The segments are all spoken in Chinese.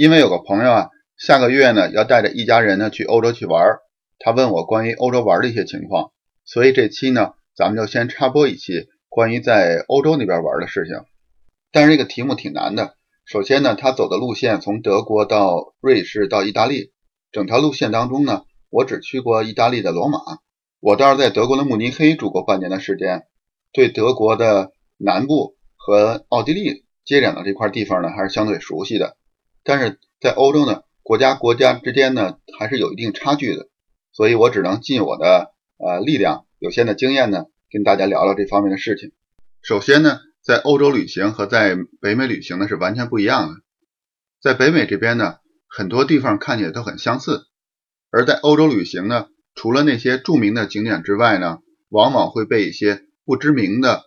因为有个朋友啊，下个月呢要带着一家人呢去欧洲去玩，他问我关于欧洲玩的一些情况，所以这期呢，咱们就先插播一期关于在欧洲那边玩的事情。但是这个题目挺难的。首先呢，他走的路线从德国到瑞士到意大利，整条路线当中呢，我只去过意大利的罗马，我倒是在德国的慕尼黑住过半年的时间，对德国的南部和奥地利接壤的这块地方呢，还是相对熟悉的。但是在欧洲呢，国家国家之间呢，还是有一定差距的，所以我只能尽我的呃力量、有限的经验呢，跟大家聊聊这方面的事情。首先呢。在欧洲旅行和在北美旅行呢是完全不一样的。在北美这边呢，很多地方看起来都很相似；而在欧洲旅行呢，除了那些著名的景点之外呢，往往会被一些不知名的、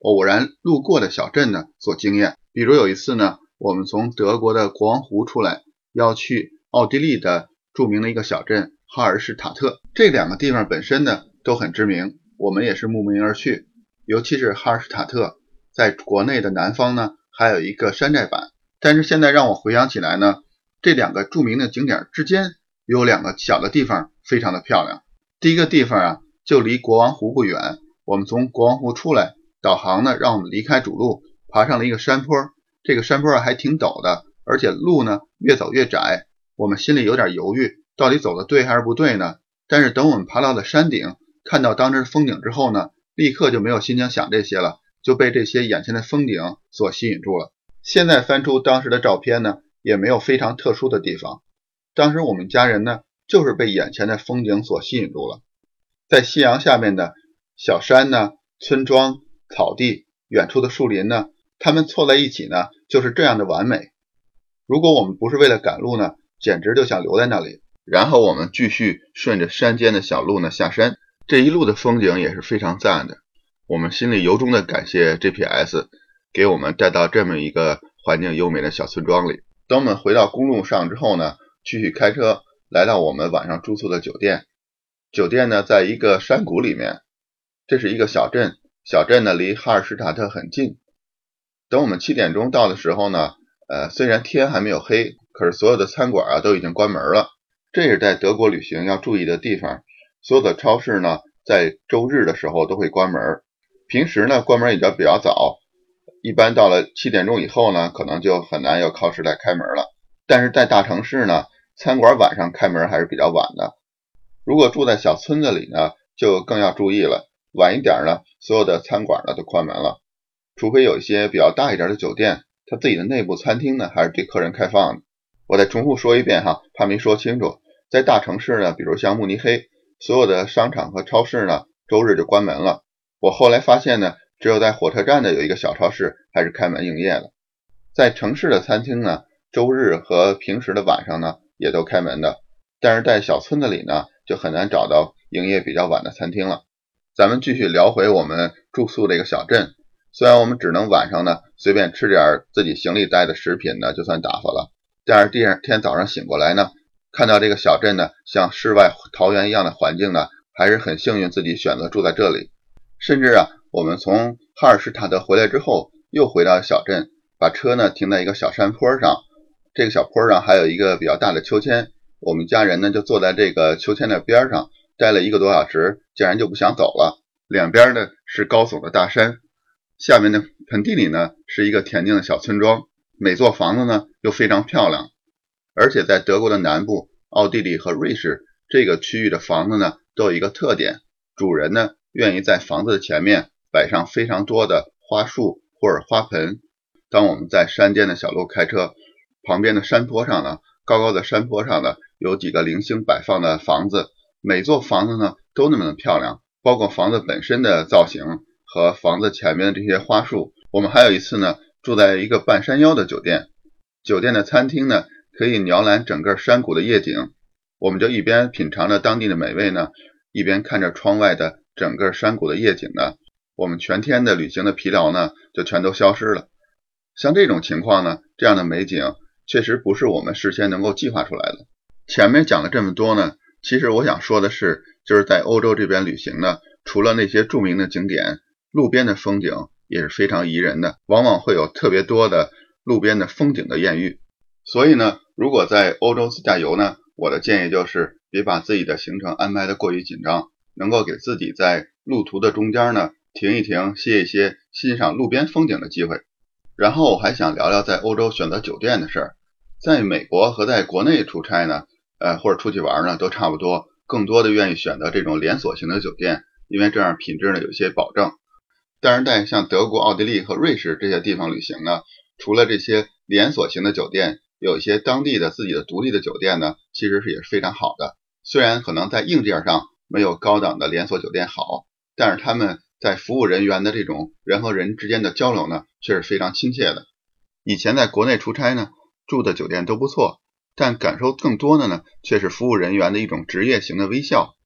偶然路过的小镇呢所惊艳。比如有一次呢，我们从德国的国王湖出来，要去奥地利的著名的一个小镇哈尔施塔特。这两个地方本身呢都很知名，我们也是慕名而去，尤其是哈尔施塔特。在国内的南方呢，还有一个山寨版。但是现在让我回想起来呢，这两个著名的景点之间有两个小的地方非常的漂亮。第一个地方啊，就离国王湖不远。我们从国王湖出来，导航呢让我们离开主路，爬上了一个山坡。这个山坡还挺陡的，而且路呢越走越窄。我们心里有点犹豫，到底走的对还是不对呢？但是等我们爬到了山顶，看到当时的风景之后呢，立刻就没有心情想这些了。就被这些眼前的风景所吸引住了。现在翻出当时的照片呢，也没有非常特殊的地方。当时我们家人呢，就是被眼前的风景所吸引住了。在夕阳下面的小山呢、村庄、草地、远处的树林呢，它们凑在一起呢，就是这样的完美。如果我们不是为了赶路呢，简直就想留在那里。然后我们继续顺着山间的小路呢下山，这一路的风景也是非常赞的。我们心里由衷的感谢 GPS，给我们带到这么一个环境优美的小村庄里。等我们回到公路上之后呢，继续开车来到我们晚上住宿的酒店。酒店呢，在一个山谷里面，这是一个小镇。小镇呢，离哈尔施塔特很近。等我们七点钟到的时候呢，呃，虽然天还没有黑，可是所有的餐馆啊都已经关门了。这是在德国旅行要注意的地方。所有的超市呢，在周日的时候都会关门。平时呢，关门也就比较早，一般到了七点钟以后呢，可能就很难有靠时来开门了。但是在大城市呢，餐馆晚上开门还是比较晚的。如果住在小村子里呢，就更要注意了。晚一点呢，所有的餐馆呢都关门了，除非有一些比较大一点的酒店，它自己的内部餐厅呢还是对客人开放的。我再重复说一遍哈，怕没说清楚。在大城市呢，比如像慕尼黑，所有的商场和超市呢，周日就关门了。我后来发现呢，只有在火车站的有一个小超市还是开门营业的。在城市的餐厅呢，周日和平时的晚上呢也都开门的。但是在小村子里呢，就很难找到营业比较晚的餐厅了。咱们继续聊回我们住宿这个小镇。虽然我们只能晚上呢随便吃点自己行李带的食品呢，就算打发了。但是第二天早上醒过来呢，看到这个小镇呢像世外桃源一样的环境呢，还是很幸运自己选择住在这里。甚至啊，我们从哈尔施塔德回来之后，又回到小镇，把车呢停在一个小山坡上。这个小坡上还有一个比较大的秋千，我们家人呢就坐在这个秋千的边上，待了一个多小时，竟然就不想走了。两边呢是高耸的大山，下面的盆地里呢是一个恬静的小村庄，每座房子呢又非常漂亮。而且在德国的南部，奥地利和瑞士这个区域的房子呢都有一个特点，主人呢。愿意在房子的前面摆上非常多的花束或者花盆。当我们在山间的小路开车，旁边的山坡上呢，高高的山坡上呢，有几个零星摆放的房子，每座房子呢都那么的漂亮，包括房子本身的造型和房子前面的这些花束。我们还有一次呢，住在一个半山腰的酒店，酒店的餐厅呢可以鸟览整个山谷的夜景，我们就一边品尝着当地的美味呢，一边看着窗外的。整个山谷的夜景呢，我们全天的旅行的疲劳呢，就全都消失了。像这种情况呢，这样的美景确实不是我们事先能够计划出来的。前面讲了这么多呢，其实我想说的是，就是在欧洲这边旅行呢，除了那些著名的景点，路边的风景也是非常宜人的，往往会有特别多的路边的风景的艳遇。所以呢，如果在欧洲自驾游呢，我的建议就是别把自己的行程安排的过于紧张，能够给自己在路途的中间呢停一停，歇一歇，欣赏路边风景的机会。然后我还想聊聊在欧洲选择酒店的事儿。在美国和在国内出差呢，呃，或者出去玩呢，都差不多，更多的愿意选择这种连锁型的酒店，因为这样品质呢有一些保证。但是在像德国、奥地利和瑞士这些地方旅行呢，除了这些连锁型的酒店。有一些当地的自己的独立的酒店呢，其实是也是非常好的。虽然可能在硬件上没有高档的连锁酒店好，但是他们在服务人员的这种人和人之间的交流呢，却是非常亲切的。以前在国内出差呢，住的酒店都不错，但感受更多的呢，却是服务人员的一种职业型的微笑。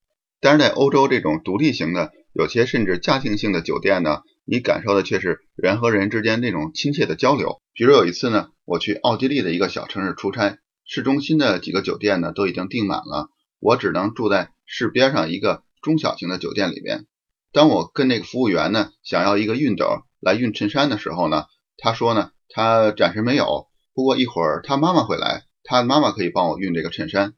但是在欧洲这种独立型的，有些甚至家庭性的酒店呢。你感受的却是人和人之间那种亲切的交流。比如有一次呢，我去奥地利的一个小城市出差，市中心的几个酒店呢都已经订满了，我只能住在市边上一个中小型的酒店里边。当我跟那个服务员呢想要一个熨斗来熨衬衫的时候呢，他说呢他暂时没有，不过一会儿他妈妈会来，他妈妈可以帮我熨这个衬衫。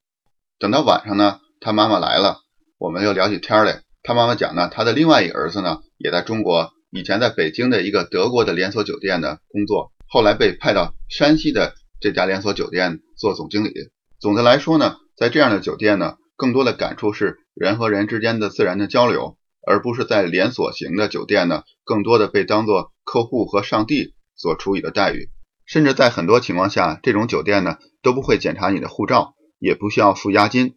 等到晚上呢，他妈妈来了，我们又聊起天来。他妈妈讲呢，他的另外一个儿子呢也在中国。以前在北京的一个德国的连锁酒店的工作，后来被派到山西的这家连锁酒店做总经理。总的来说呢，在这样的酒店呢，更多的感触是人和人之间的自然的交流，而不是在连锁型的酒店呢，更多的被当做客户和上帝所处以的待遇。甚至在很多情况下，这种酒店呢都不会检查你的护照，也不需要付押金，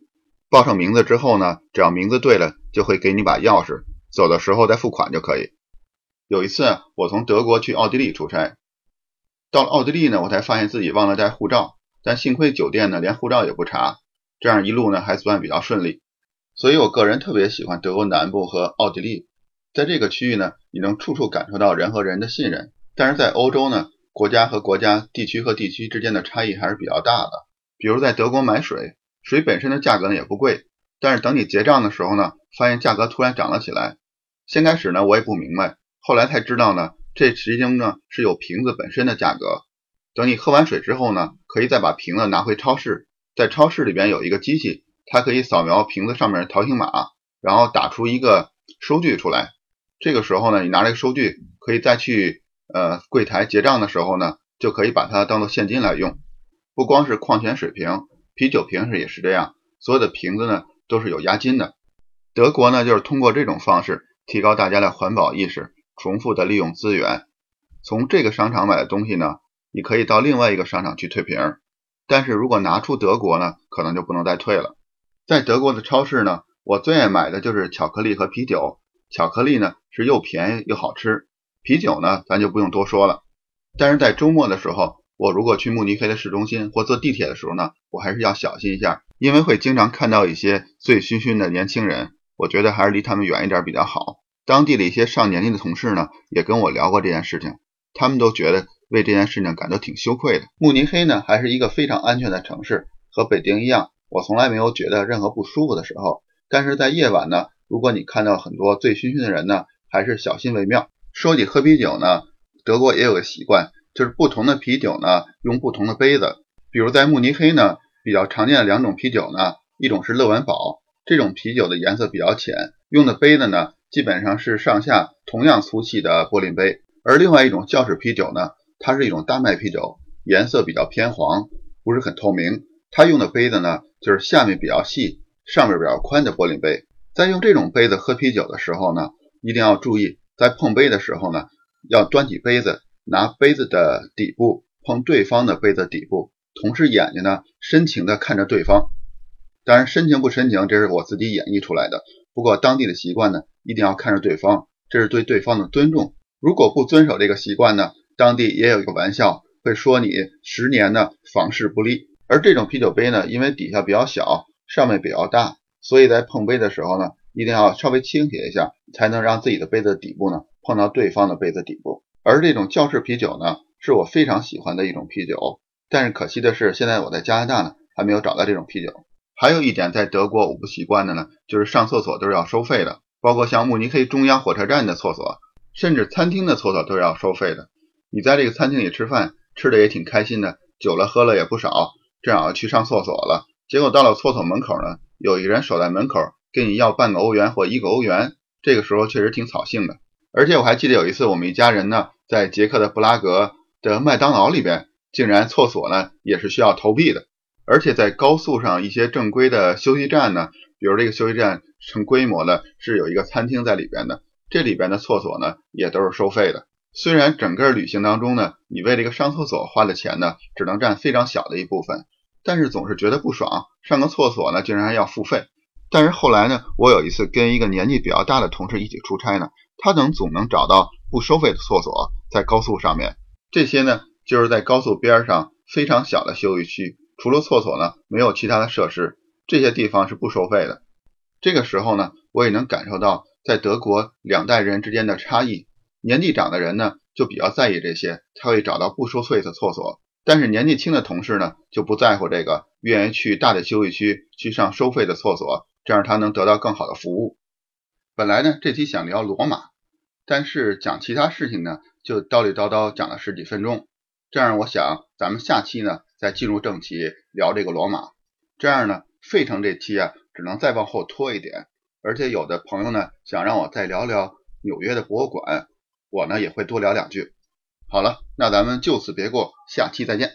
报上名字之后呢，只要名字对了，就会给你把钥匙，走的时候再付款就可以。有一次，我从德国去奥地利出差，到了奥地利呢，我才发现自己忘了带护照，但幸亏酒店呢连护照也不查，这样一路呢还算比较顺利。所以我个人特别喜欢德国南部和奥地利，在这个区域呢，你能处处感受到人和人的信任。但是在欧洲呢，国家和国家、地区和地区之间的差异还是比较大的。比如在德国买水，水本身的价格呢也不贵，但是等你结账的时候呢，发现价格突然涨了起来。先开始呢，我也不明白。后来才知道呢，这实际上呢是有瓶子本身的价格。等你喝完水之后呢，可以再把瓶子拿回超市，在超市里边有一个机器，它可以扫描瓶子上面的条形码，然后打出一个收据出来。这个时候呢，你拿这个收据，可以再去呃柜台结账的时候呢，就可以把它当做现金来用。不光是矿泉水瓶、啤酒瓶是也是这样，所有的瓶子呢都是有押金的。德国呢就是通过这种方式提高大家的环保意识。重复的利用资源，从这个商场买的东西呢，你可以到另外一个商场去退瓶，但是如果拿出德国呢，可能就不能再退了。在德国的超市呢，我最爱买的就是巧克力和啤酒。巧克力呢是又便宜又好吃，啤酒呢咱就不用多说了。但是在周末的时候，我如果去慕尼黑的市中心或坐地铁的时候呢，我还是要小心一下，因为会经常看到一些醉醺醺的年轻人，我觉得还是离他们远一点比较好。当地的一些上年纪的同事呢，也跟我聊过这件事情，他们都觉得为这件事情感到挺羞愧的。慕尼黑呢，还是一个非常安全的城市，和北京一样，我从来没有觉得任何不舒服的时候。但是在夜晚呢，如果你看到很多醉醺醺的人呢，还是小心为妙。说起喝啤酒呢，德国也有个习惯，就是不同的啤酒呢用不同的杯子。比如在慕尼黑呢，比较常见的两种啤酒呢，一种是乐文堡，这种啤酒的颜色比较浅，用的杯子呢。基本上是上下同样粗细的玻璃杯，而另外一种轿式啤酒呢，它是一种丹麦啤酒，颜色比较偏黄，不是很透明。它用的杯子呢，就是下面比较细，上面比较宽的玻璃杯。在用这种杯子喝啤酒的时候呢，一定要注意，在碰杯的时候呢，要端起杯子，拿杯子的底部碰对方的杯子底部，同时眼睛呢深情的看着对方。当然，深情不深情，这是我自己演绎出来的。不过当地的习惯呢。一定要看着对方，这是对对方的尊重。如果不遵守这个习惯呢，当地也有一个玩笑，会说你十年呢房事不利。而这种啤酒杯呢，因为底下比较小，上面比较大，所以在碰杯的时候呢，一定要稍微倾斜一下，才能让自己的杯子底部呢碰到对方的杯子底部。而这种轿式啤酒呢，是我非常喜欢的一种啤酒，但是可惜的是，现在我在加拿大呢，还没有找到这种啤酒。还有一点在德国我不习惯的呢，就是上厕所都是要收费的。包括像慕尼黑中央火车站的厕所，甚至餐厅的厕所都是要收费的。你在这个餐厅里吃饭，吃的也挺开心的，酒了喝了也不少，正好去上厕所了。结果到了厕所门口呢，有一人守在门口，跟你要半个欧元或一个欧元。这个时候确实挺扫兴的。而且我还记得有一次，我们一家人呢，在捷克的布拉格的麦当劳里边，竟然厕所呢也是需要投币的。而且在高速上一些正规的休息站呢，比如这个休息站成规模的，是有一个餐厅在里边的，这里边的厕所呢也都是收费的。虽然整个旅行当中呢，你为这个上厕所花的钱呢，只能占非常小的一部分，但是总是觉得不爽，上个厕所呢竟然要付费。但是后来呢，我有一次跟一个年纪比较大的同事一起出差呢，他能总能找到不收费的厕所，在高速上面。这些呢，就是在高速边上非常小的休息区，除了厕所呢，没有其他的设施，这些地方是不收费的。这个时候呢，我也能感受到在德国两代人之间的差异。年纪长的人呢，就比较在意这些，他会找到不收费的厕所；但是年纪轻的同事呢，就不在乎这个，愿意去大的休息区去上收费的厕所，这样他能得到更好的服务。本来呢，这期想聊罗马，但是讲其他事情呢，就叨里叨叨讲了十几分钟。这样，我想咱们下期呢，再进入正题聊这个罗马。这样呢，费城这期啊，只能再往后拖一点。而且有的朋友呢，想让我再聊聊纽约的博物馆。我呢也会多聊两句。好了，那咱们就此别过，下期再见。